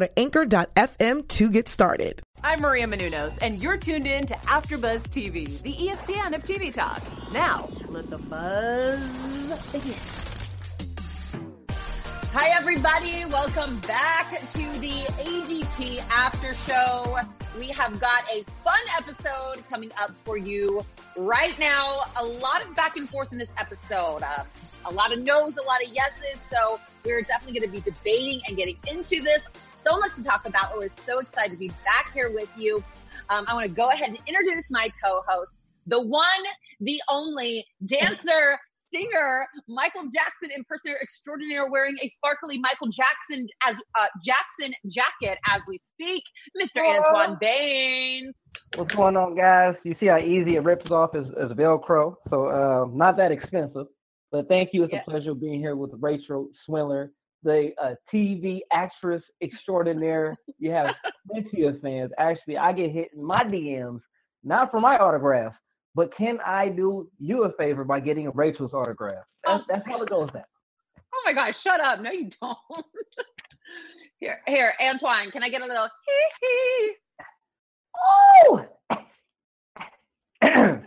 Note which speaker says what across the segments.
Speaker 1: to anchor.fm to get started.
Speaker 2: I'm Maria Menounos, and you're tuned in to AfterBuzz TV, the ESPN of TV talk. Now, let the buzz begin. Hi, everybody. Welcome back to the AGT After Show. We have got a fun episode coming up for you right now. A lot of back and forth in this episode. Uh, a lot of no's, a lot of yeses. So we're definitely going to be debating and getting into this. So much to talk about. We're so excited to be back here with you. Um, I want to go ahead and introduce my co-host, the one, the only dancer, singer, Michael Jackson impersonator extraordinaire, wearing a sparkly Michael Jackson as uh, Jackson jacket as we speak, Mr. Antoine Baynes.
Speaker 3: What's going on, guys? You see how easy it rips off as, as Velcro. So, uh, not that expensive. But thank you. It's a pleasure being here with Rachel Swindler, the uh, TV actress extraordinaire. You have plenty of fans. Actually, I get hit in my DMs, not for my autograph, but can I do you a favor by getting a Rachel's autograph? That's, that's how it goes now.
Speaker 2: Oh my gosh, shut up. No, you don't. here, here, Antoine, can I get a little hee hee?
Speaker 3: Oh!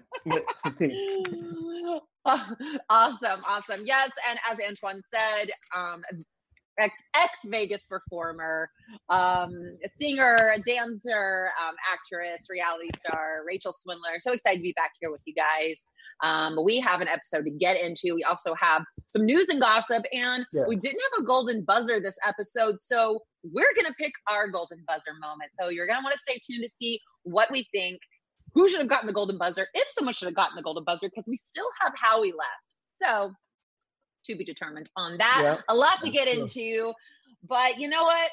Speaker 2: Awesome, awesome. Yes, and as Antoine said, um, ex ex Vegas performer, um, a singer, dancer, um, actress, reality star, Rachel Swindler. So excited to be back here with you guys. Um, we have an episode to get into. We also have some news and gossip, and
Speaker 3: Yeah.
Speaker 2: we didn't have a golden buzzer this episode, so we're gonna pick our golden buzzer moment. So you're gonna want to stay tuned to see what we think. Who should have gotten the golden buzzer? If someone should have gotten the golden buzzer, because we still have Howie left. So to be determined on that.
Speaker 3: Yeah,
Speaker 2: a lot to get into, but you know what?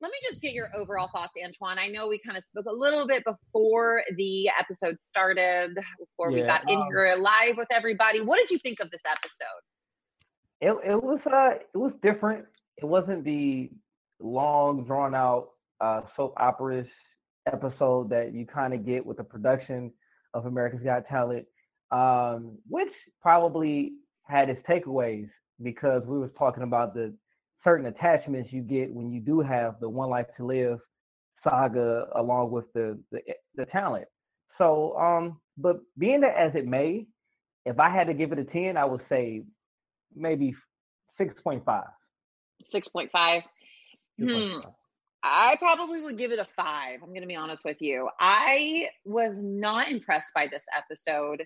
Speaker 2: Let me just get your overall thoughts, Antoine. I know we kind of spoke a little bit before the episode started, before we
Speaker 3: Yeah,
Speaker 2: got in here live with everybody. What did you think of this episode?
Speaker 3: it it was uh it was different. It wasn't the long drawn out uh soap opera episode that you kind of get with the production of America's Got Talent, um, which probably had its takeaways because we was talking about the certain attachments you get when you do have the One Life to Live saga along with the the, the talent. So, um, but being that as it may, if I had to give it a ten, I would say maybe six point five.
Speaker 2: 6.5. Hmm. I probably would give it a five. I'm going to be honest with you. I was not impressed by this episode.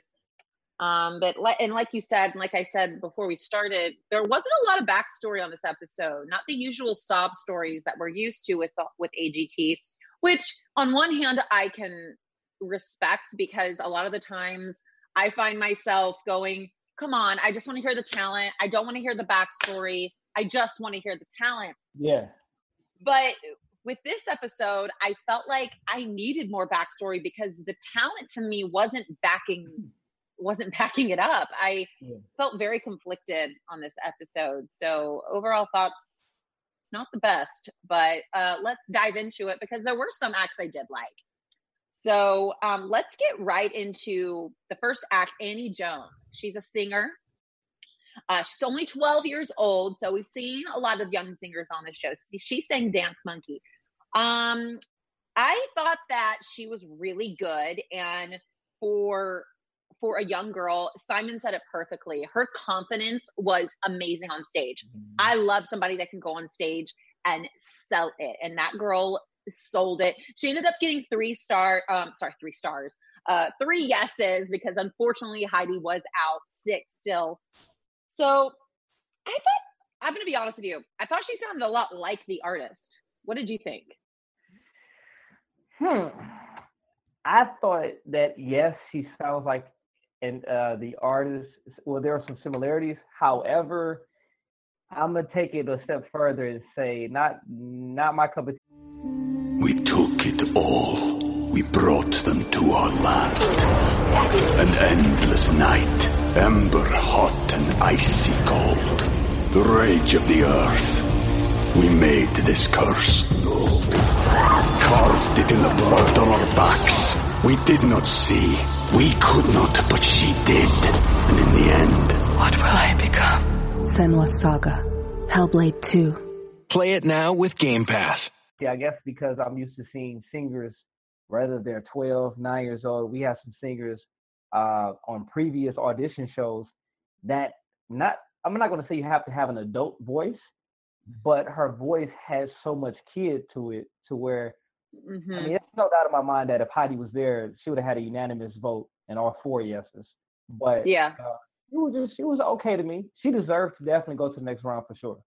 Speaker 2: Um, but le- and like you said, and like I said before we started, there wasn't a lot of backstory on this episode. Not the usual sob stories that we're used to with with AGT. Which, on one hand, I can respect because a lot of the times I find myself going, "Come on, I just want to hear the talent. I don't want to hear the backstory. I just want to hear the talent."
Speaker 3: Yeah.
Speaker 2: But with this episode, I felt like I needed more backstory because the talent to me wasn't backing wasn't backing it up. I
Speaker 3: Yeah.
Speaker 2: felt very conflicted on this episode. So overall thoughts It's not the best, but uh, let's dive into it because there were some acts I did like. So um, let's get right into the first act, Annie Jones. She's a singer. Uh, she's only 12 years old, so we've seen a lot of young singers on this show. She, she sang Dance Monkey. Um, I thought that she was really good, and for for a young girl, Simon said it perfectly. Her confidence was amazing on stage. Mm-hmm. I love somebody that can go on stage and sell it, and that girl sold it. She ended up getting three star, um, sorry, three stars, uh, three yeses because unfortunately Heidi was out sick still. So I thought, I'm going to be honest with you, I thought she sounded a lot like the artist. What did you think?
Speaker 3: Hmm. I thought that yes, she sounds like and uh, the artist. Well, there are some similarities. However, I'm gonna take it a step further and say not not my cup of tea.
Speaker 4: We took it all. We brought them to our land. An endless night, ember hot and icy cold. The rage of the earth. We made this curse. Carved it in the blood on our backs. We did not see. We could not, but she did. And in the end,
Speaker 5: what will I become?
Speaker 6: Senua's Saga. Hellblade 2.
Speaker 7: Play it now with Game Pass.
Speaker 3: Yeah, I guess because I'm used to seeing singers, whether they're 12, 9 years old, we have some singers uh, on previous audition shows that not, I'm not going to say you have to have an adult voice, but her voice has so much kid to it to where Mm-hmm. I mean, there's no doubt in my mind that if Heidi was there, she would have had a unanimous vote and all four yeses. But
Speaker 2: yeah,
Speaker 3: uh, she was just she was okay to me. She deserved to definitely go to the next round for sure.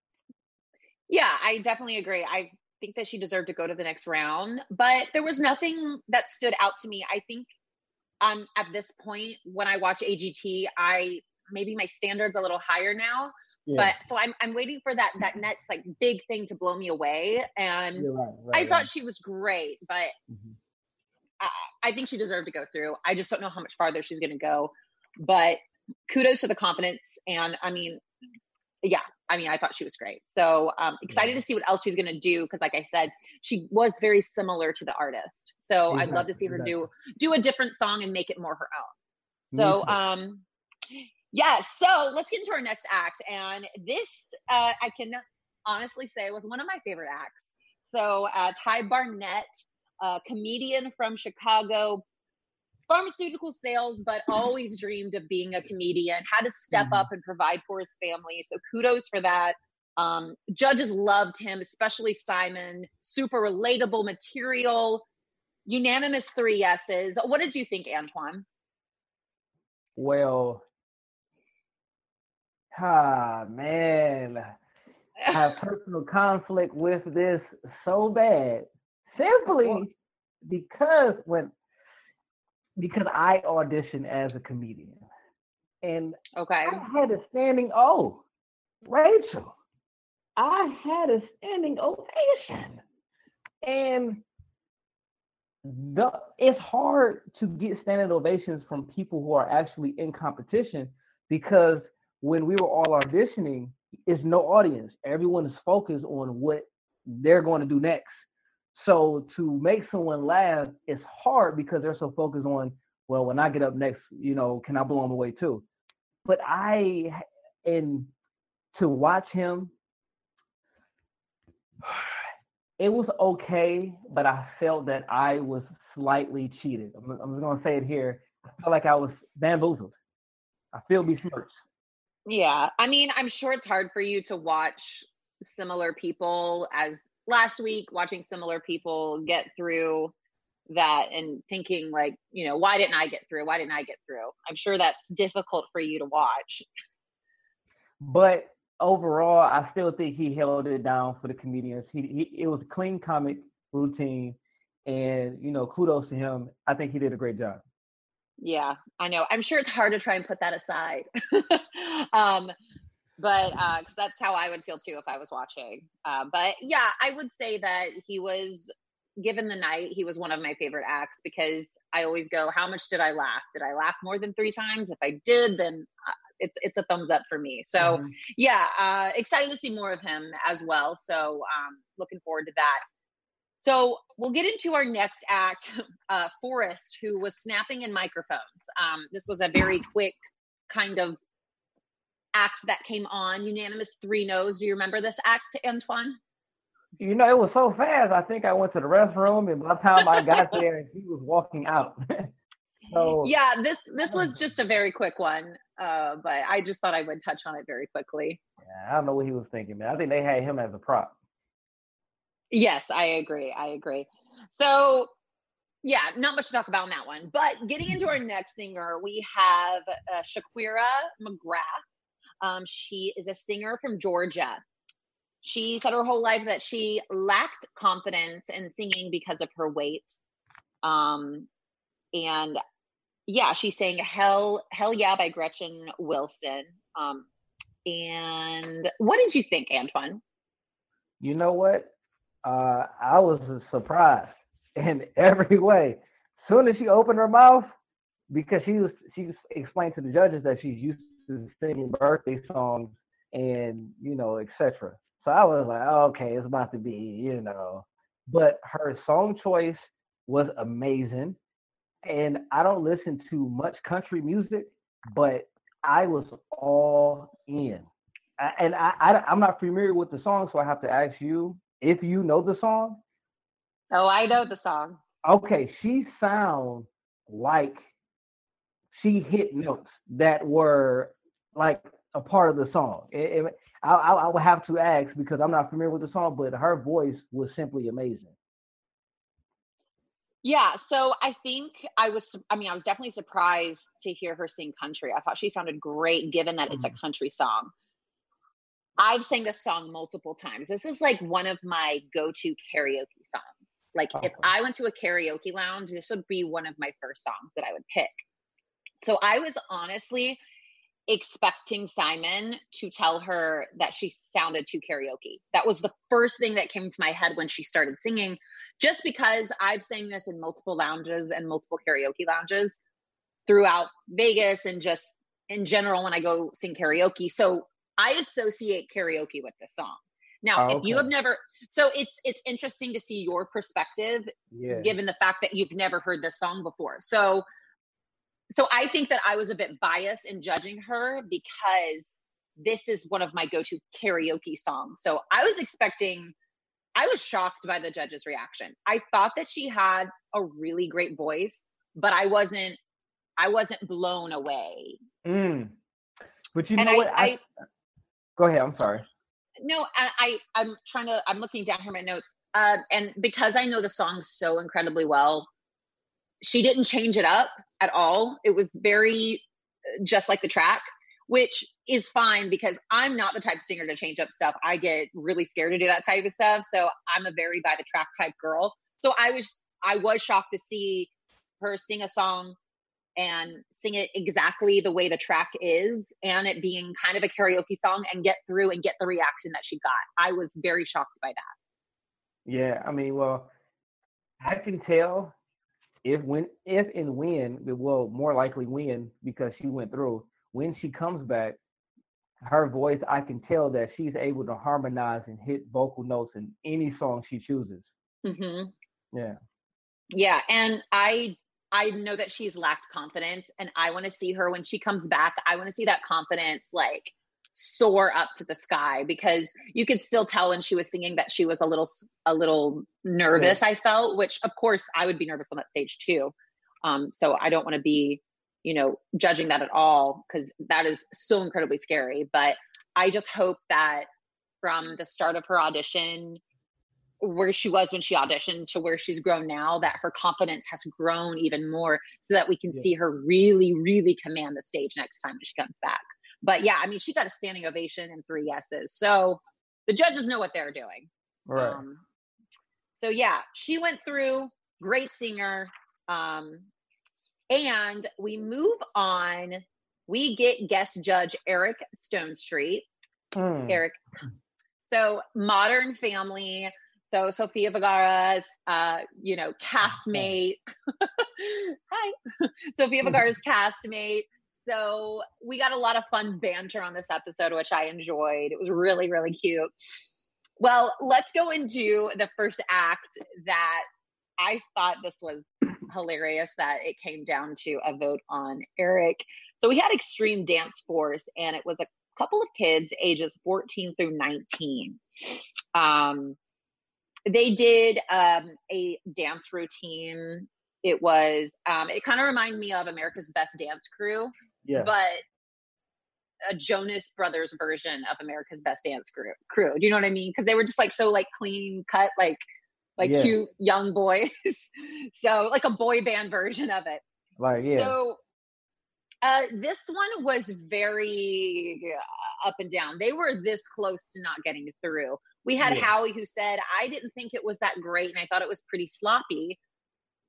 Speaker 2: Yeah, I definitely agree. I think that she deserved to go to the next round, but there was nothing that stood out to me. I think um at this point when I watch AGT, I maybe my standards a little higher now yeah. But so I'm I'm waiting for that that next like big thing to blow me away. And right, right, I thought right. she was great, but mm-hmm. I, I think she deserved to go through. I just don't know how much farther she's gonna go. But kudos to the confidence. And I mean, yeah, I mean, I thought she was great. So um, excited yeah. to see what else she's going to do because, like I said, she was very similar to the artist. So exactly. I'd love to see her exactly. do do a different song and make it more her own. So um, Yes. So let's get into our next act. And this, uh, I can honestly say, was one of my favorite acts. So uh, Ty Barnett, a comedian from Chicago, pharmaceutical sales, but always dreamed of being a comedian, had to step mm-hmm. up and provide for his family. So kudos for that. Um, judges loved him, especially Simon. Super relatable material. Unanimous three yeses. What did you think, Antoine?
Speaker 3: Well, Ah man, I have personal conflict with this so bad. Simply because when because I auditioned as a comedian. And
Speaker 2: okay.
Speaker 3: I had a standing O. Rachel. I had a standing ovation. And the it's hard to get standing ovations from people who are actually in competition because when we were all auditioning, is no audience. Everyone is focused on what they're going to do next. So to make someone laugh is hard because they're so focused on, well, when I get up next, you know, can I blow them away too? But I, and to watch him, it was okay, but I felt that I was slightly cheated. I'm, I'm going to say it here. I felt like I was bamboozled. I feel besmirched.
Speaker 2: Yeah. I mean, I'm sure it's hard for you to watch similar people as last week, watching similar people get through that and thinking, like, you know, why didn't I get through? Why didn't I get through? I'm sure that's difficult for you to watch.
Speaker 3: But overall, I still think he held it down for the comedians. He, he it was a clean comic routine, and you know, kudos to him. I think he did a great job.
Speaker 2: Yeah, I know. I'm sure it's hard to try and put that aside. um, but because uh, that's how I would feel too if I was watching. Uh, but yeah, I would say that he was given the night. He was one of my favorite acts because I always go, "How much did I laugh? Did I laugh more than three times? If I did, then uh, it's it's a thumbs up for me. So mm-hmm. yeah, uh, excited to see more of him as well. So um, looking forward to that. So we'll get into our next act, uh, Forrest, who was snapping in microphones. Um, this was a very quick kind of act that came on. Unanimous three no's. Do you remember this act, Antoine?
Speaker 3: You know, it was so fast. I think I went to the restroom, and by the time I got there, he was walking out. so
Speaker 2: yeah, this this was just a very quick one, uh, but I just thought I would touch on it very quickly.
Speaker 3: Yeah, I don't know what he was thinking, man. I think they had him as a prop.
Speaker 2: Yes, I agree. I agree. So yeah, not much to talk about in that one. But getting into our next singer, we have uh, Shaquira McGrath. Um, she is a singer from Georgia. She said her whole life that she lacked confidence in singing because of her weight. Um, and yeah, she sang "Hell Hell Yeah" by Gretchen Wilson. Um, and what did you think, Antoine?
Speaker 3: You know what? Uh, I was surprised in every way. Soon as she opened her mouth, because she was she explained to the judges that she's used to singing birthday songs and you know etc. So I was like, okay, it's about to be, you know. But her song choice was amazing. And I don't listen to much country music, but I was all in. and I, I, I'm not familiar with the song, so I have to ask you if you know the song.
Speaker 2: Oh, I know the song.
Speaker 3: Okay, she sounds like she hit notes that were like a part of the song. It, it, I, I, would have to ask because I'm not familiar with the song, but her voice was simply amazing.
Speaker 2: Yeah, so I think I was, I mean, I was definitely surprised to hear her sing country. I thought she sounded great given that it's a mm-hmm. country song. I've sang this song multiple times. This is like one of my go to karaoke songs. Like, if I went to a karaoke lounge, this would be one of my first songs that I would pick. So I was honestly expecting Simon to tell her that she sounded too karaoke. That was the first thing that came to my head when she started singing, just because I've sang this in multiple lounges and multiple karaoke lounges throughout Vegas and just in general when I go sing karaoke. So I associate karaoke with this song. Now, oh, if you have never, so it's it's interesting to see your perspective, yeah. given the fact that you've never heard this song before. So so I think that I was a bit biased in judging her because this is one of my go-to karaoke songs. So I was expecting I was shocked by the judge's reaction. I thought that she had a really great voice, but I wasn't I wasn't blown away.
Speaker 3: Mm. But you know and what? I, I, go ahead. I'm sorry.
Speaker 2: No, I, I I'm trying to. I'm looking down here my notes, uh, and because I know the song so incredibly well, she didn't change it up at all. It was very uh, just like the track, which is fine because I'm not the type of singer to change up stuff. I get really scared to do that type of stuff. So I'm a very by the track type girl. So I was I was shocked to see her sing a song and sing it exactly the way the track is and it being kind of a karaoke song and get through and get the reaction that she got. I was very shocked by that.
Speaker 3: Yeah, I mean, well, I can tell if when if and when well more likely win because she went through when she comes back her voice i can tell that she's able to harmonize and hit vocal notes in any song she chooses
Speaker 2: mm-hmm.
Speaker 3: yeah
Speaker 2: yeah and i i know that she's lacked confidence and i want to see her when she comes back i want to see that confidence like soar up to the sky because you could still tell when she was singing that she was a little a little nervous i felt which of course i would be nervous on that stage too. Um so i don't want to be you know judging that at all because that is so incredibly scary but i just hope that from the start of her audition where she was when she auditioned to where she's grown now that her confidence has grown even more so that we can yeah. see her really really command the stage next time she comes back but yeah, I mean, she got a standing ovation and three yeses. So the judges know what they're doing.
Speaker 3: Right. Um,
Speaker 2: so yeah, she went through. Great singer. Um, and we move on. We get guest judge Eric Stonestreet. Mm. Eric. So Modern Family. So Sofia Vergara's, uh, you know, castmate. Hi, Sofia Vergara's castmate So we got a lot of fun banter on this episode, which I enjoyed. It was really, really cute. Well, let's go into the first act that I thought this was hilarious that it came down to a vote on Eric. So we had Extreme Dance Force, and it was a couple of kids ages 14 through 19. Um, they did um, a dance routine. It was, um, it kind of reminded me of America's Best Dance Crew,
Speaker 3: Yeah.
Speaker 2: but a Jonas Brothers version of America's Best Dance Crew. crew. Do you know what I mean? Because they were just like so like clean cut, like like
Speaker 3: Yeah.
Speaker 2: cute young boys. so like a boy band version of it.
Speaker 3: Like yeah.
Speaker 2: So uh, this one was very uh, up and down. They were this close to not getting through. We had
Speaker 3: Yeah.
Speaker 2: Howie who said, I didn't think it was that great and I thought it was pretty sloppy.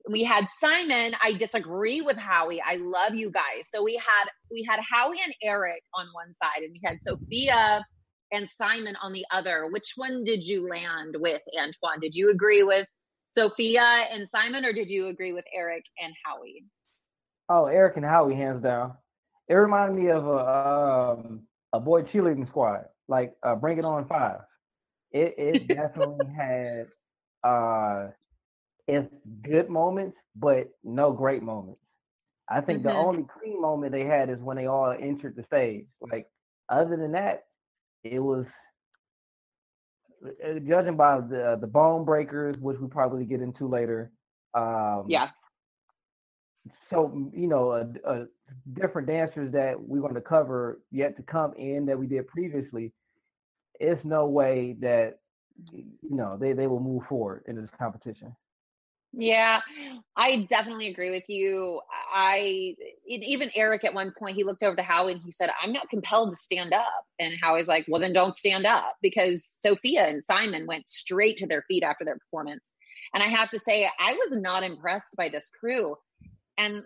Speaker 2: We had Simon. I disagree with Howie. I love you guys. So we had we had Howie and Eric on one side, and we had Sofia and Simon on the other. Which one did you land with, Antoine? Did you agree with Sofia and Simon, or did you agree with Eric and Howie?
Speaker 3: Oh, Eric and Howie, hands down. It reminded me of a um, a boy cheerleading squad, like uh, Bring It On Five. It it definitely had uh, it's good moments, but no great moments. I think the
Speaker 2: Mhm.
Speaker 3: only clean moment they had is when they all entered the stage. Like other than that, it was uh, judging by the the bone breakers, which we probably get into later. Um,
Speaker 2: Yeah.
Speaker 3: so you know uh, uh, different dancers that we're going to cover yet to come in that we did previously it's no way that mm-hmm. you know they, they will move forward into this competition
Speaker 2: Yeah, I definitely agree with you. I and even Eric at one point he looked over to Howie and he said, "I'm not compelled to stand up." And Howie's like, "Well, then don't stand up," because Sofia and Simon went straight to their feet after their performance. And I have to say, I was not impressed by this crew. And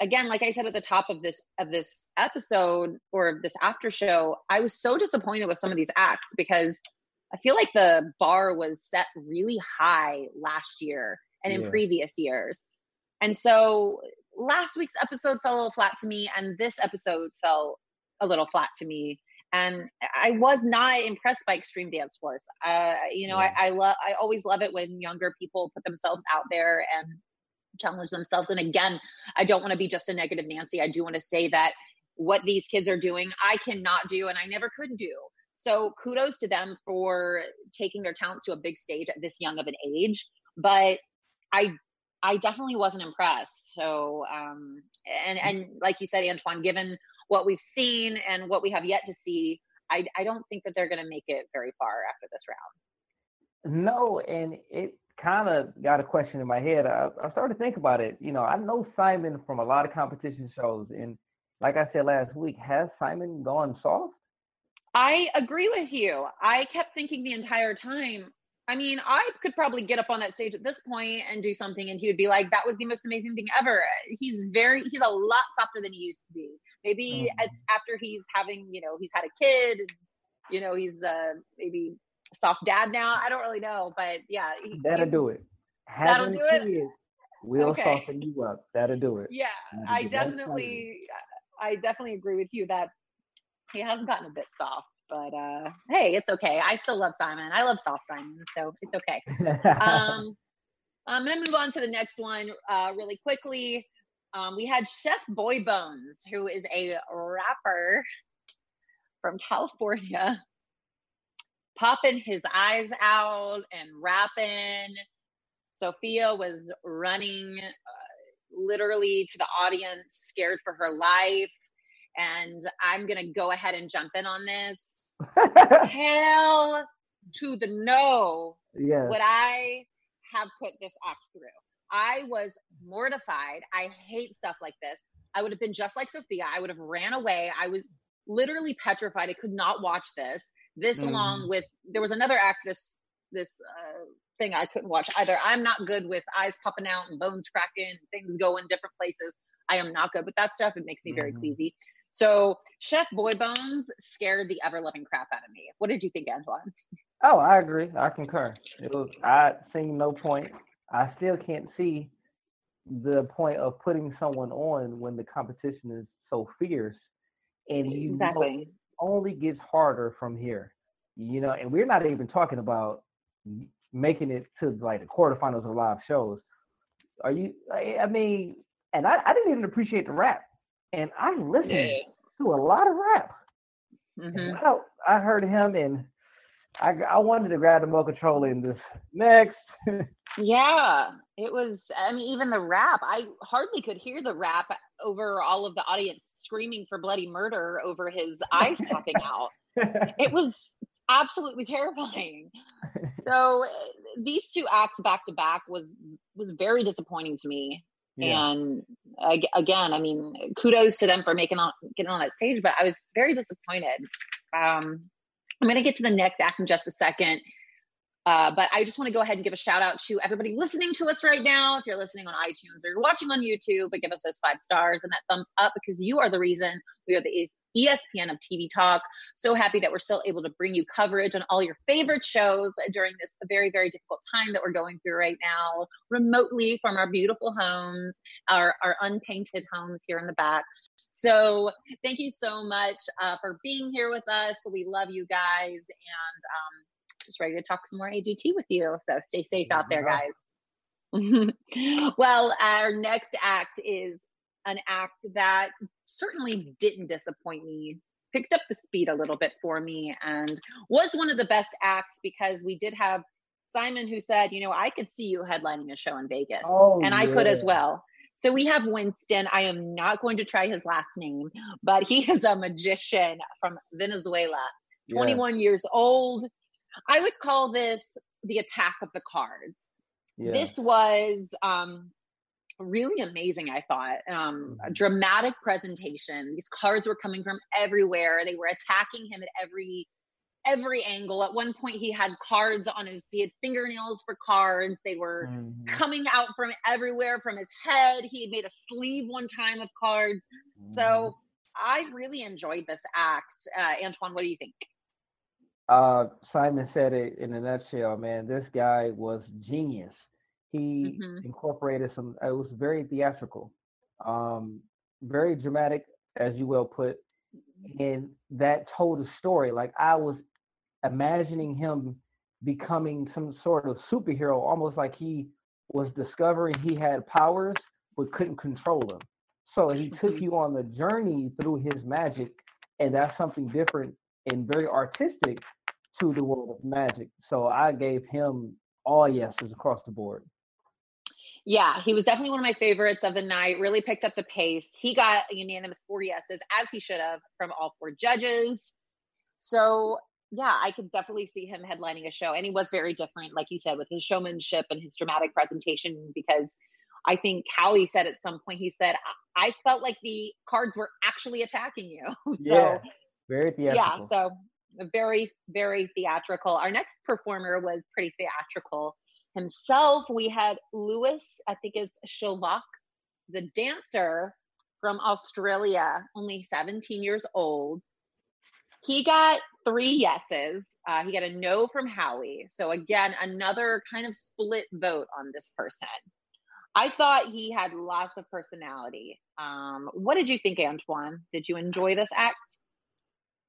Speaker 2: again, like I said at the top of this of this episode or this after show, I was so disappointed with some of these acts because I feel like the bar was set really high last year and in
Speaker 3: Yeah.
Speaker 2: previous years. And so last week's episode fell a little flat to me, and this episode fell a little flat to me. And I was not impressed by Extreme Dance Force. Uh, you know,
Speaker 3: Yeah.
Speaker 2: I, I love, I always love it when younger people put themselves out there and challenge themselves. And again, I don't want to be just a negative Nancy. I do want to say that what these kids are doing, I cannot do, and I never could do. So kudos to them for taking their talents to a big stage at this young of an age. But I I definitely wasn't impressed. So um and and like you said, Antoine, given what we've seen and what we have yet to see, I I don't think that they're gonna make it very far after this round.
Speaker 3: no and it kind of got a question in my head I, I started to think about it you know i know simon from a lot of competition shows and like i said last week has simon gone soft
Speaker 2: I agree with you. I kept thinking the entire time. I mean, I could probably get up on that stage at this point and do something, and he would be like, "That was the most amazing thing ever." He's very, he's a lot softer than he used to be. Maybe
Speaker 3: Mhm.
Speaker 2: it's after he's having, you know, he's had a kid, and, you know, he's uh maybe soft dad now. I don't really know, but yeah, he-
Speaker 3: that'll do it
Speaker 2: That'll do it?
Speaker 3: will
Speaker 2: Okay.
Speaker 3: soften you up that'll do it
Speaker 2: Yeah,
Speaker 3: That'll
Speaker 2: I definitely, I definitely agree with you that he has gotten a bit soft. But uh hey, it's okay. I still love Simon. I love soft Simon, so it's okay. um, I'm to move on to the next one uh, really quickly. Um, we had Chef Boy Bones, who is a rapper from California, popping his eyes out and rapping. Sofia was running uh, literally to the audience, scared for her life. And I'm going to go ahead and jump in on this. Hell to the no
Speaker 3: yes
Speaker 2: would I have put this act through? I was mortified. I hate stuff like this. I would have been just like Sofia. I would have ran away. I was literally petrified. I could not watch this. This along with there was another act this this uh, thing I couldn't watch either. I'm not good with eyes popping out and bones cracking, things going different places. I am not good with that stuff. It makes me very
Speaker 3: Mhm.
Speaker 2: queasy. So Chef Boy Bones scared the ever loving crap out of me. What did you think, Antoine?
Speaker 3: Oh, I agree. I concur. It was I seen no point. I still can't see the point of putting someone on when the competition is so fierce, and you
Speaker 2: exactly
Speaker 3: only gets harder from here. You know, and we're not even talking about making it to like the quarterfinals of live shows. Are you? I mean, and I, I didn't even appreciate the rap, and I listened yeah. to a lot of rap. Mm-hmm. I, I heard him, and I I wanted to grab the remote control and just next.
Speaker 2: yeah, it was. I mean, even the rap, I hardly could hear the rap over all of the audience screaming for bloody murder over his eyes popping out. It was absolutely terrifying. So these two acts back to back was was very disappointing to me. Yeah. And again, I mean, kudos to them for making on getting on that stage, but I was very disappointed. Um, I'm going to get to the next act in just a second. Uh, but I just want to go ahead and give a shout out to everybody listening to us right now. If you're listening on iTunes or you're watching on YouTube, but give us those five stars and that thumbs up because you are the reason we are the ESPN of TV Talk. So happy that we're still able to bring you coverage on all your favorite shows during this very, very difficult time that we're going through right now, remotely from our beautiful homes, our, our unpainted homes here in the back. So thank you so much uh, for being here with us. We love you guys and um, just ready to talk some more AGT with you. So stay safe out there, guys. well, our next act is an act that certainly didn't disappoint me picked up the speed a little bit for me and was one of the best acts because we did have Simon who said, you know, I could see you headlining a show in Vegas.
Speaker 3: Oh,
Speaker 2: and I could as well. So we have Winston. I am not going to try his last name, but he is a magician from Venezuela, 21 yeah. years old. I would call this the attack of the cards. Yeah. This was um, really amazing i thought um a mm-hmm. dramatic presentation these cards were coming from everywhere they were attacking him at every every angle at one point he had cards on his he had fingernails for cards they were mm-hmm. coming out from everywhere from his head he had made a sleeve one time of cards mm-hmm. so i really enjoyed this act uh, antoine what do you think
Speaker 3: uh simon said it in a nutshell man this guy was genius he mm-hmm. incorporated some it was very theatrical um very dramatic as you well put and that told a story like i was imagining him becoming some sort of superhero almost like he was discovering he had powers but couldn't control them so he took mm-hmm. you on the journey through his magic and that's something different and very artistic to the world of magic so i gave him all yeses across the board
Speaker 2: yeah, he was definitely one of my favorites of the night. Really picked up the pace. He got a unanimous four yeses, as he should have, from all four judges. So, yeah, I could definitely see him headlining a show. And he was very different, like you said, with his showmanship and his dramatic presentation, because I think Howie said at some point, he said, I felt like the cards were actually attacking you. so,
Speaker 3: yeah, very theatrical.
Speaker 2: Yeah, so very, very theatrical. Our next performer was pretty theatrical himself. We had Lewis, I think it's Shilvak, the dancer from Australia, only 17 years old. He got three yeses. Uh, he got a no from Howie. So, again, another kind of split vote on this person. I thought he had lots of personality. Um, what did you think, Antoine? Did you enjoy this act?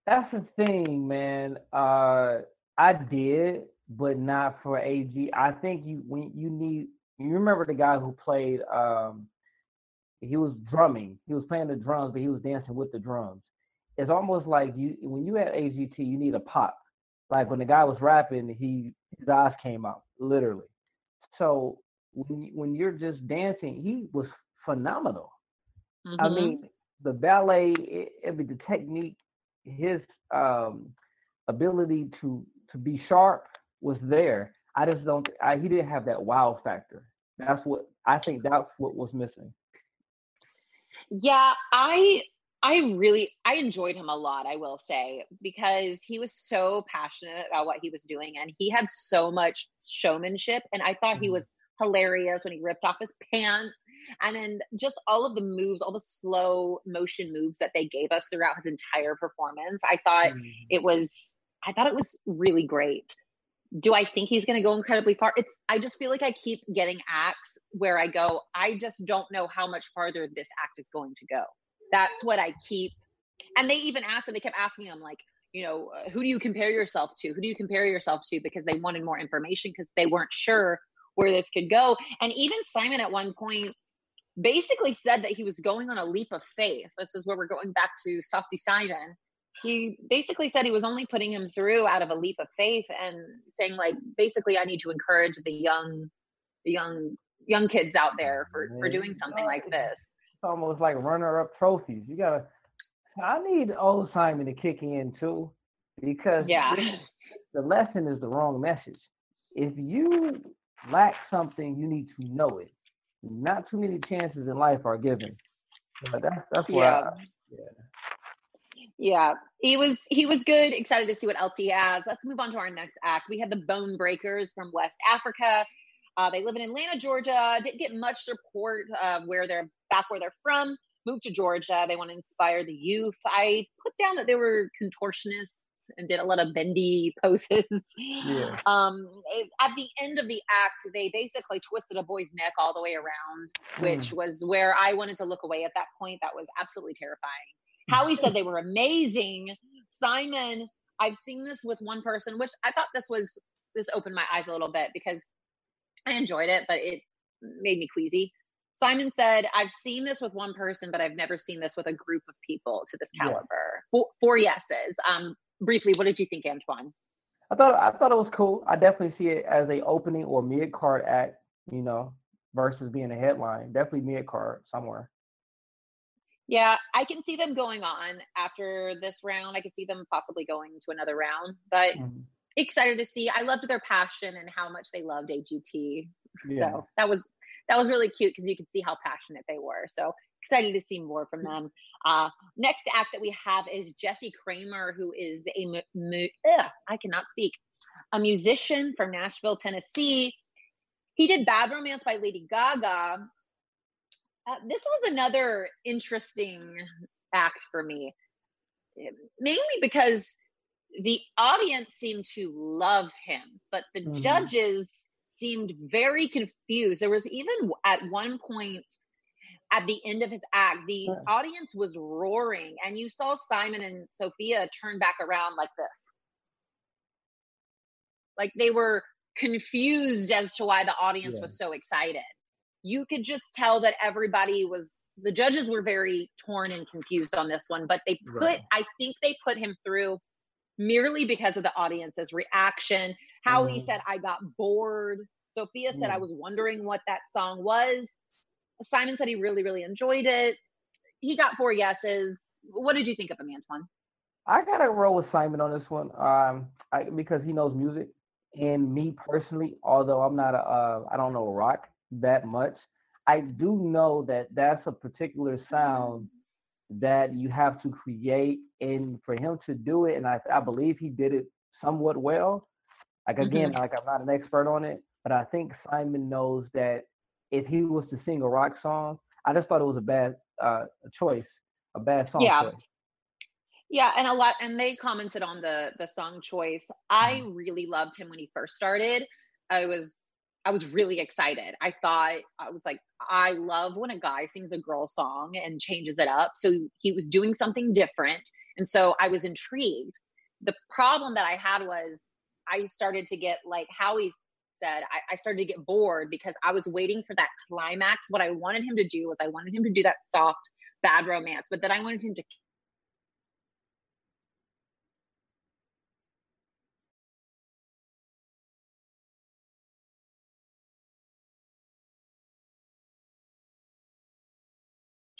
Speaker 3: That's the thing, man. Uh, I did but not for AG. I think you when you need you remember the guy who played um he was drumming. He was playing the drums, but he was dancing with the drums. It's almost like you when you at AGT, you need a pop. Like when the guy was rapping, he his eyes came out literally. So when when you're just dancing, he was phenomenal. Mm-hmm. I mean, the ballet, it, the technique, his um, ability to to be sharp was there. I just don't. I, he didn't have that wow factor. That's what I think. That's what was missing.
Speaker 2: Yeah, I I really I enjoyed him a lot, I will say, because he was so passionate about what he was doing and he had so much showmanship and I thought mm-hmm. he was hilarious when he ripped off his pants and then just all of the moves, all the slow motion moves that they gave us throughout his entire performance. I thought mm-hmm. it was I thought it was really great do I think he's going to go incredibly far? It's I just feel like I keep getting acts where I go, I just don't know how much farther this act is going to go. That's what I keep. And they even asked him, they kept asking him, like, you know, uh, who do you compare yourself to? Who do you compare yourself to? Because they wanted more information because they weren't sure where this could go. And even Simon at one point basically said that he was going on a leap of faith. This is where we're going back to Softy Simon. He basically said he was only putting him through out of a leap of faith and saying like basically I need to encourage the young the young young kids out there for for doing something like this.
Speaker 3: It's almost like runner up trophies. You gotta I need old Simon to kick in too, because
Speaker 2: yeah.
Speaker 3: the lesson is the wrong message. If you lack something, you need to know it. Not too many chances in life are given. But that's that's why.
Speaker 2: Yeah.
Speaker 3: I, yeah.
Speaker 2: Yeah, he was he was good. Excited to see what else he has. Let's move on to our next act. We had the Bone Breakers from West Africa. Uh, they live in Atlanta, Georgia. Didn't get much support uh, where they're back where they're from moved to Georgia. They want to inspire the youth. I put down that they were contortionists and did a lot of bendy poses.
Speaker 3: Yeah.
Speaker 2: Um, it, at the end of the act, they basically twisted a boy's neck all the way around, which
Speaker 3: Mm.
Speaker 2: was where I wanted to look away at that point. That was absolutely terrifying. Howie said they were amazing. Simon, I've seen this with one person, which I thought this was this opened my eyes a little bit because I enjoyed it, but it made me queasy. Simon said, I've seen this with one person, but I've never seen this with a group of people to this
Speaker 3: Yeah.
Speaker 2: caliber. Four, four yeses. Um, briefly, what did you think, Antoine?
Speaker 3: I thought I thought it was cool. I definitely see it as a opening or mid card act, you know, versus being a headline. Definitely mid card somewhere.
Speaker 2: Yeah, I can see them going on after this round. I could see them possibly going to another round, but
Speaker 3: Mhm.
Speaker 2: excited to see. I loved their passion and how much they loved AGT.
Speaker 3: Yeah.
Speaker 2: So that was that was really cute because you could see how passionate they were. So excited to see more from them. Uh, next act that we have is Jesse Kramer, who is a mu- mu- ugh, I cannot speak, a musician from Nashville, Tennessee. He did "Bad Romance" by Lady Gaga. Uh, this was another interesting act for me, eh, mainly because the audience seemed to love him, but the
Speaker 3: Mhm.
Speaker 2: judges seemed very confused. There was even at one point at the end of his act, the
Speaker 3: Yeah.
Speaker 2: audience was roaring, and you saw Simon and Sofia turn back around like this. Like they were confused as to why the audience
Speaker 3: Yeah.
Speaker 2: was so excited. You could just tell that everybody was the judges were very torn and confused on this one, but they put
Speaker 3: Right.
Speaker 2: I think they put him through merely because of the audience's reaction. How he
Speaker 3: Mhm.
Speaker 2: said, I got bored. Sofia said, I
Speaker 3: Mm.
Speaker 2: was wondering what that song was. Simon said he really, really enjoyed it. He got four yeses. What did you think of him, Antoine?
Speaker 3: I gotta roll with Simon on this one, um, I, because he knows music, and me personally, although I'm not a, uh, I don't know rock that much, I do know that that's a particular sound that you have to create, and for him to do it, and I, I believe he did it somewhat well. Like again, like I'm not an expert on it, but I think Simon knows that if he was to sing a rock song, I just thought it was a bad uh, choice, a bad song
Speaker 2: Yeah.
Speaker 3: choice.
Speaker 2: Yeah, and a lot, and they commented on the the song choice. I really loved him when he first started. I was I was really excited. I thought I was like, I love when a guy sings a girl song and changes it up. So he was doing something different, and so I was intrigued. The problem that I had was I started to get like Howie said, I, I started to get bored because I was waiting for that climax. What I wanted him to do was I wanted him to do that soft bad romance, but then I wanted him to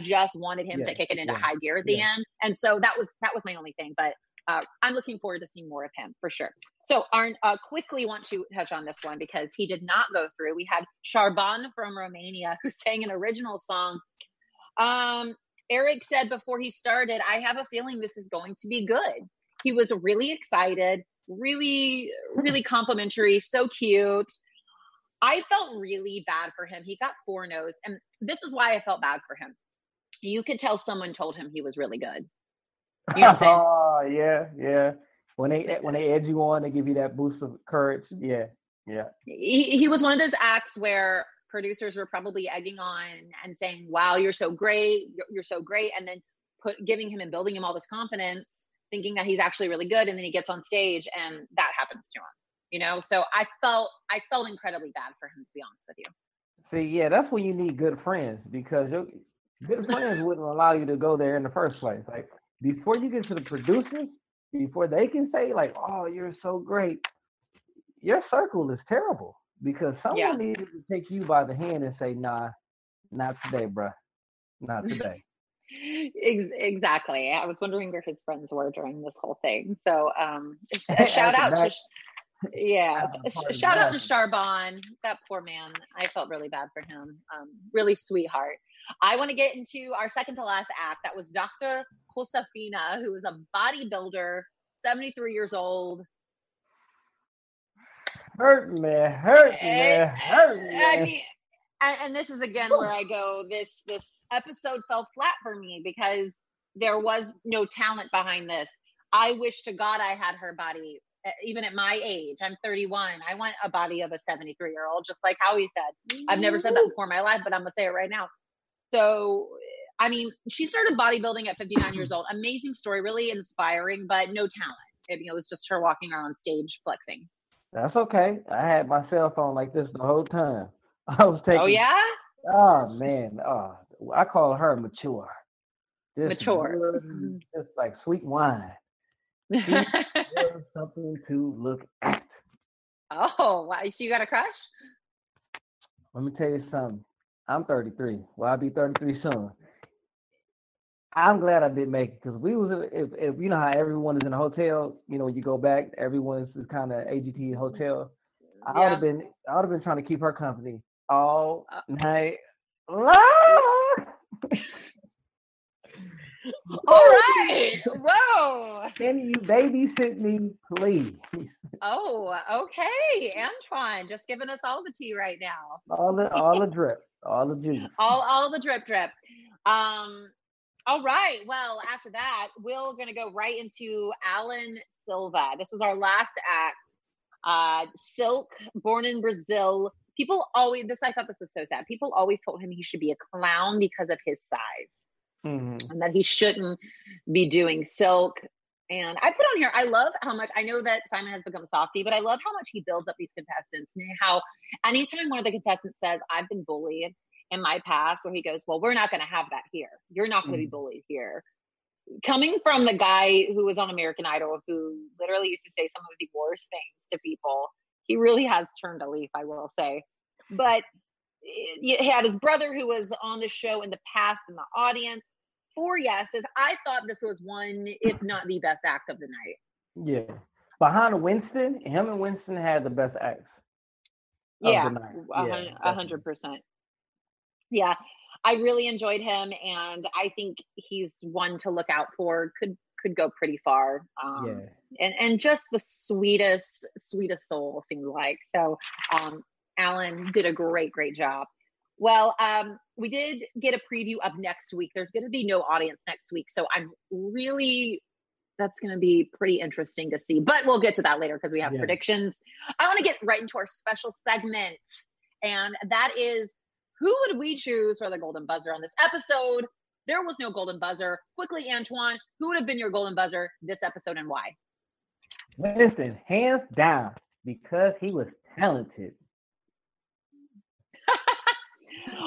Speaker 2: just wanted him to kick it into
Speaker 3: yeah,
Speaker 2: high gear at the
Speaker 3: yeah.
Speaker 2: end. And so that was that was my only thing. But uh, I'm looking forward to seeing more of him for sure. So Arn, uh, quickly want to touch on this one because he did not go through. We had Sharban from Romania who sang an original song. Um, Eric said before he started, I have a feeling this is going to be good. He was really excited, really, really complimentary, so cute. I felt really bad for him. He got four no's, and this is why I felt bad for him. You could tell someone told him he was really good. You know what I'm saying?
Speaker 3: Oh yeah, yeah. When they eh, when they edge you on, they give you that boost of courage. Yeah, yeah.
Speaker 2: he, he was one of those acts where producers were probably egging on and saying, "Wow, you're so great, you're, you're so great," and then put giving him and building him all this confidence, thinking that he's actually really good, and then he gets on stage and that happens to him. You know, so I felt I felt incredibly bad for him to be honest with you.
Speaker 3: See, yeah, that's when you need good friends because your good friends wouldn't allow you to go there in the first place. Like before you get to the producers, before they can say like, "Oh, you're so great," your circle is terrible because someone
Speaker 2: Yeah.
Speaker 3: needed to take you by the hand and say, "Nah, not today, bruh, not today."
Speaker 2: Exactly. I was wondering where his friends were during this whole thing. So, um, a shout out to yeah, a shout out to. Charbon. That poor man. I felt really bad for him. Um, really sweetheart. I want to get into our second to last act. That was Dr. Josefina, who is a bodybuilder, 73 years old.
Speaker 3: Hurt me, hurt me, hurt me.
Speaker 2: I mean, and, and this is again where I go. This this episode fell flat for me because there was no talent behind this. I wish to God I had her body, eh, even at my age. I'm 31. I want a body of a 73 year old, just like Howie said. I've never said that before in my life, but I'm gonna say it right now. So, I mean, she started bodybuilding at 59 years old. Amazing story, really inspiring, but no talent. I mean, it was just her walking around on stage flexing.
Speaker 3: That's okay. I had my cell phone like this the whole time. I was oh, taking.
Speaker 2: Oh yeah,
Speaker 3: Oh man. Oh, I call her mature. Just
Speaker 2: Mature.
Speaker 3: Just like sweet wine. Something to look at.
Speaker 2: oh, wow. So you got a crush?
Speaker 3: Let me tell you something. I'm 33. Well, I'll be 33 soon. I'm glad I didn't make it because we was if, if you know how everyone is in a hotel. You know when you go back, everyone's kind of AGT hotel. I would
Speaker 2: Yeah.
Speaker 3: have been I would have been trying to keep her company all
Speaker 2: Uh,
Speaker 3: night long.
Speaker 2: All right. Whoa.
Speaker 3: Can you babysit me, please?
Speaker 2: Oh, okay. Antoine, just giving us all the tea right now.
Speaker 3: All the all the drip, all the juice.
Speaker 2: All all the drip drip. Um, all right. Well, after that, we're gonna go right into Alan Silva. This was our last act. Uh Silk, born in Brazil. People always this I thought this was so sad. People always told him he should be a clown because of his size.
Speaker 3: Mhm.
Speaker 2: and that he shouldn't be doing silk. And I put on here, I love how much I know that Simon has become softy, but I love how much he builds up these contestants and how anytime one of the contestants says, I've been bullied in my past, where he goes, Well, we're not going to have that here. You're not going to be
Speaker 3: Mhm.
Speaker 2: bullied here. Coming from the guy who was on American Idol, who literally used to say some of the worst things to people, he really has turned a leaf, I will say. But he had his brother who was on the show in the past in the audience. Four yeses. I thought this was one, if not the best act of the night.
Speaker 3: Yeah. Behind Winston, him and Winston had the best acts.
Speaker 2: Yeah, a
Speaker 3: Yeah,
Speaker 2: hun- a
Speaker 3: definitely.
Speaker 2: hundred percent. Yeah, I really enjoyed him, and I think he's one to look out for. Could could go pretty far. Um,
Speaker 3: Yeah.
Speaker 2: and and just the sweetest sweetest soul seemed like so um alan did a great great job. Well um we did get a preview of next week. There's going to be no audience next week so i'm really that's going to be pretty interesting to see but we'll get to that later because we have
Speaker 3: Yeah.
Speaker 2: predictions. I want to get right into our special segment and that is who would we choose for the golden buzzer on this episode? There was no golden buzzer. Quickly antoine who would have been your golden buzzer this episode and why?
Speaker 3: Winston, hands down, because he was talented.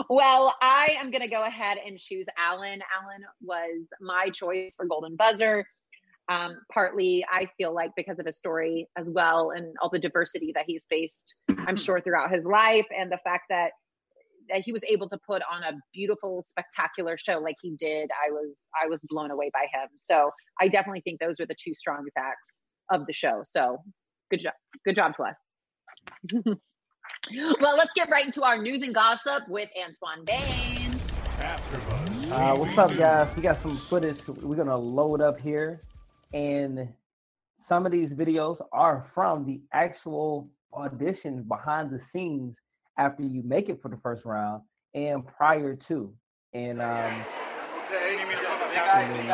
Speaker 2: Well, I am going to go ahead and choose Alan. Alan was my choice for Golden Buzzer. Um, partly, I feel like because of his story as well, and all the diversity that he's faced, I'm sure throughout his life, and the fact that that he was able to put on a beautiful, spectacular show like he did. I was I was blown away by him. So I definitely think those were the two strongest acts of the show. So good job, good job to us. well, let's get right into our news and gossip with Antoine Baynes.
Speaker 3: Uh, what's up, guys? We got some footage we're gonna load up here, and some of these videos are from the actual auditions behind the scenes after you make it for the first round and prior to. And um, and,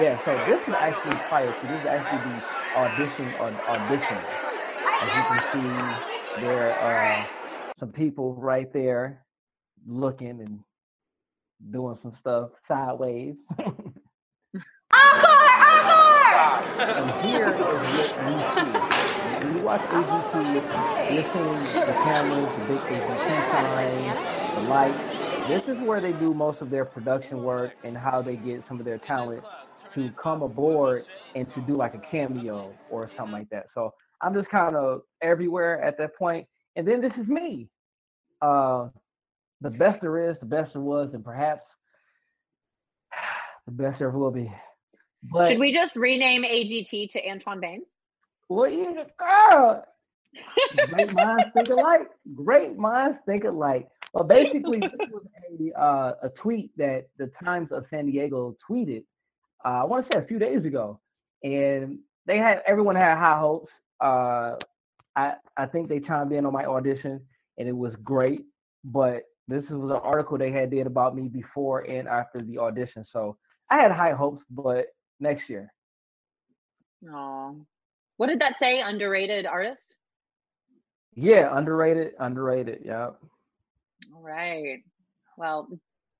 Speaker 3: yeah, so this is actually prior to. This is actually the audition or audition. As you can see, there are some people right there looking and doing some stuff sideways.
Speaker 8: Encore! Encore!
Speaker 3: And here is what you see. When you watch AGT, you're seeing the cameras, the big AGT signs, the lights. This is where they do most of their production work and how they get some of their talent to come aboard and to do like a cameo or something like that. So I'm just kind of everywhere at that point. And then this is me. Uh, the best there is, the best there was, and perhaps the best there will be. But
Speaker 2: Should we just rename AGT to Antoine Baynes?
Speaker 3: Well, yeah, girl. Great minds think alike. Great minds think alike. Well, basically, this was a uh, a tweet that the Times of San Diego tweeted. Uh, I want to say a few days ago, and they had everyone had high hopes. Uh, I I think they chimed in on my audition, and it was great. But this was an article they had did about me before and after the audition, so I had high hopes. But next year,
Speaker 2: Oh, what did that say? Underrated artist.
Speaker 3: yeah, underrated, underrated. Yeah.
Speaker 2: All right. Well,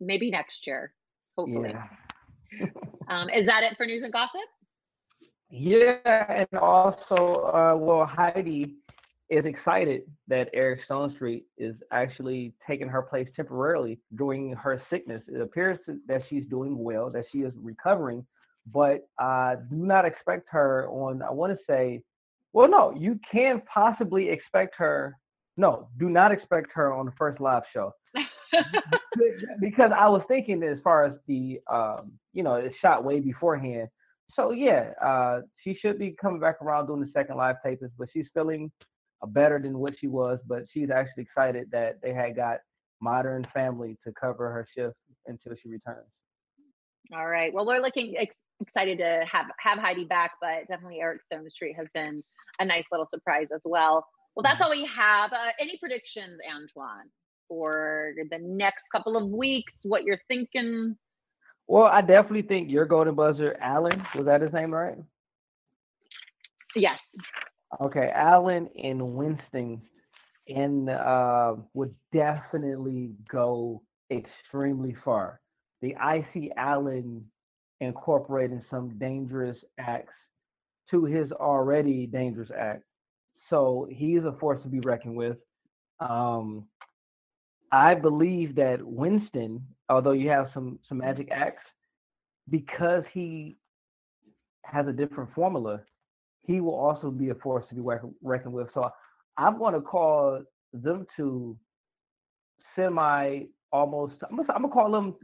Speaker 2: maybe next year. Hopefully.
Speaker 3: Yeah.
Speaker 2: Um, is that it for news and gossip?
Speaker 3: Yeah, and also, uh, well, Heidi is excited that Eric Stonestreet is actually taking her place temporarily during her sickness. It appears that she's doing well, that she is recovering, but uh, do not expect her on, I want to say, well, no, you can possibly expect her. No, do not expect her on the first live show. because I was thinking as far as the, um, you know, it's shot way beforehand. So yeah, uh, she should be coming back around doing the second live tapings, but she's feeling uh, better than what she was. But she's actually excited that they had got Modern Family to cover her shift until she returns.
Speaker 2: All right. Well, we're looking ex- excited to have have Heidi back, but definitely Eric Stonestreet has been a nice little surprise as well. Well, that's all we have. Uh, any predictions, Antoine, for the next couple of weeks? What you're thinking?
Speaker 3: Well, I definitely think your golden buzzer, Allen, was that his name, right?
Speaker 2: Yes.
Speaker 3: Okay, Allen and Winston and uh, would definitely go extremely far. The I see Allen incorporating some dangerous acts to his already dangerous act. So he's a force to be reckoned with. Um, I believe that Winston, although you have some some magic acts, because he has a different formula, he will also be a force to be reckoned with. So I'm going to call them two semi, almost. I'm gonna call them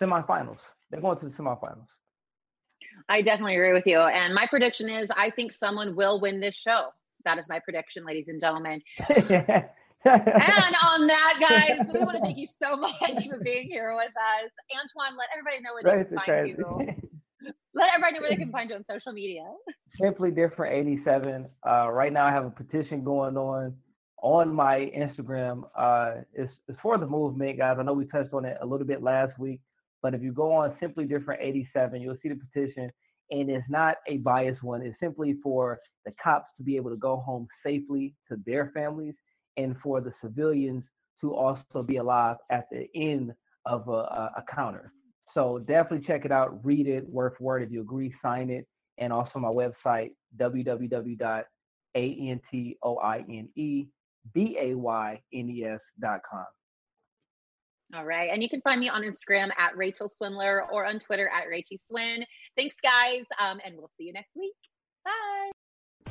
Speaker 3: semifinals. They're going to the semifinals.
Speaker 2: I definitely agree with you. And my prediction is I think someone will win this show. That is my prediction, ladies and gentlemen. and on that, guys, we want to thank you so much for being here with us. Antoine, let everybody know where they
Speaker 3: Right,
Speaker 2: can find
Speaker 3: crazy.
Speaker 2: you. Let everybody know where they can find you on social media.
Speaker 3: Simply Different 87. Uh, right now, I have a petition going on on my Instagram. Uh, it's, it's for the movement, guys. I know we touched on it a little bit last week, but if you go on Simply Different 87, you'll see the petition. And it's not a biased one. It's simply for the cops to be able to go home safely to their families and for the civilians to also be alive at the end of a, a, counter. So definitely check it out, read it, word for word. If you agree, sign it. And also my website, www.antoinebays.com.
Speaker 2: All right. And you can find me on Instagram at Rachel Swindler or on Twitter at Rachie Swin. Thanks, guys. Um, and we'll see you next week. Bye.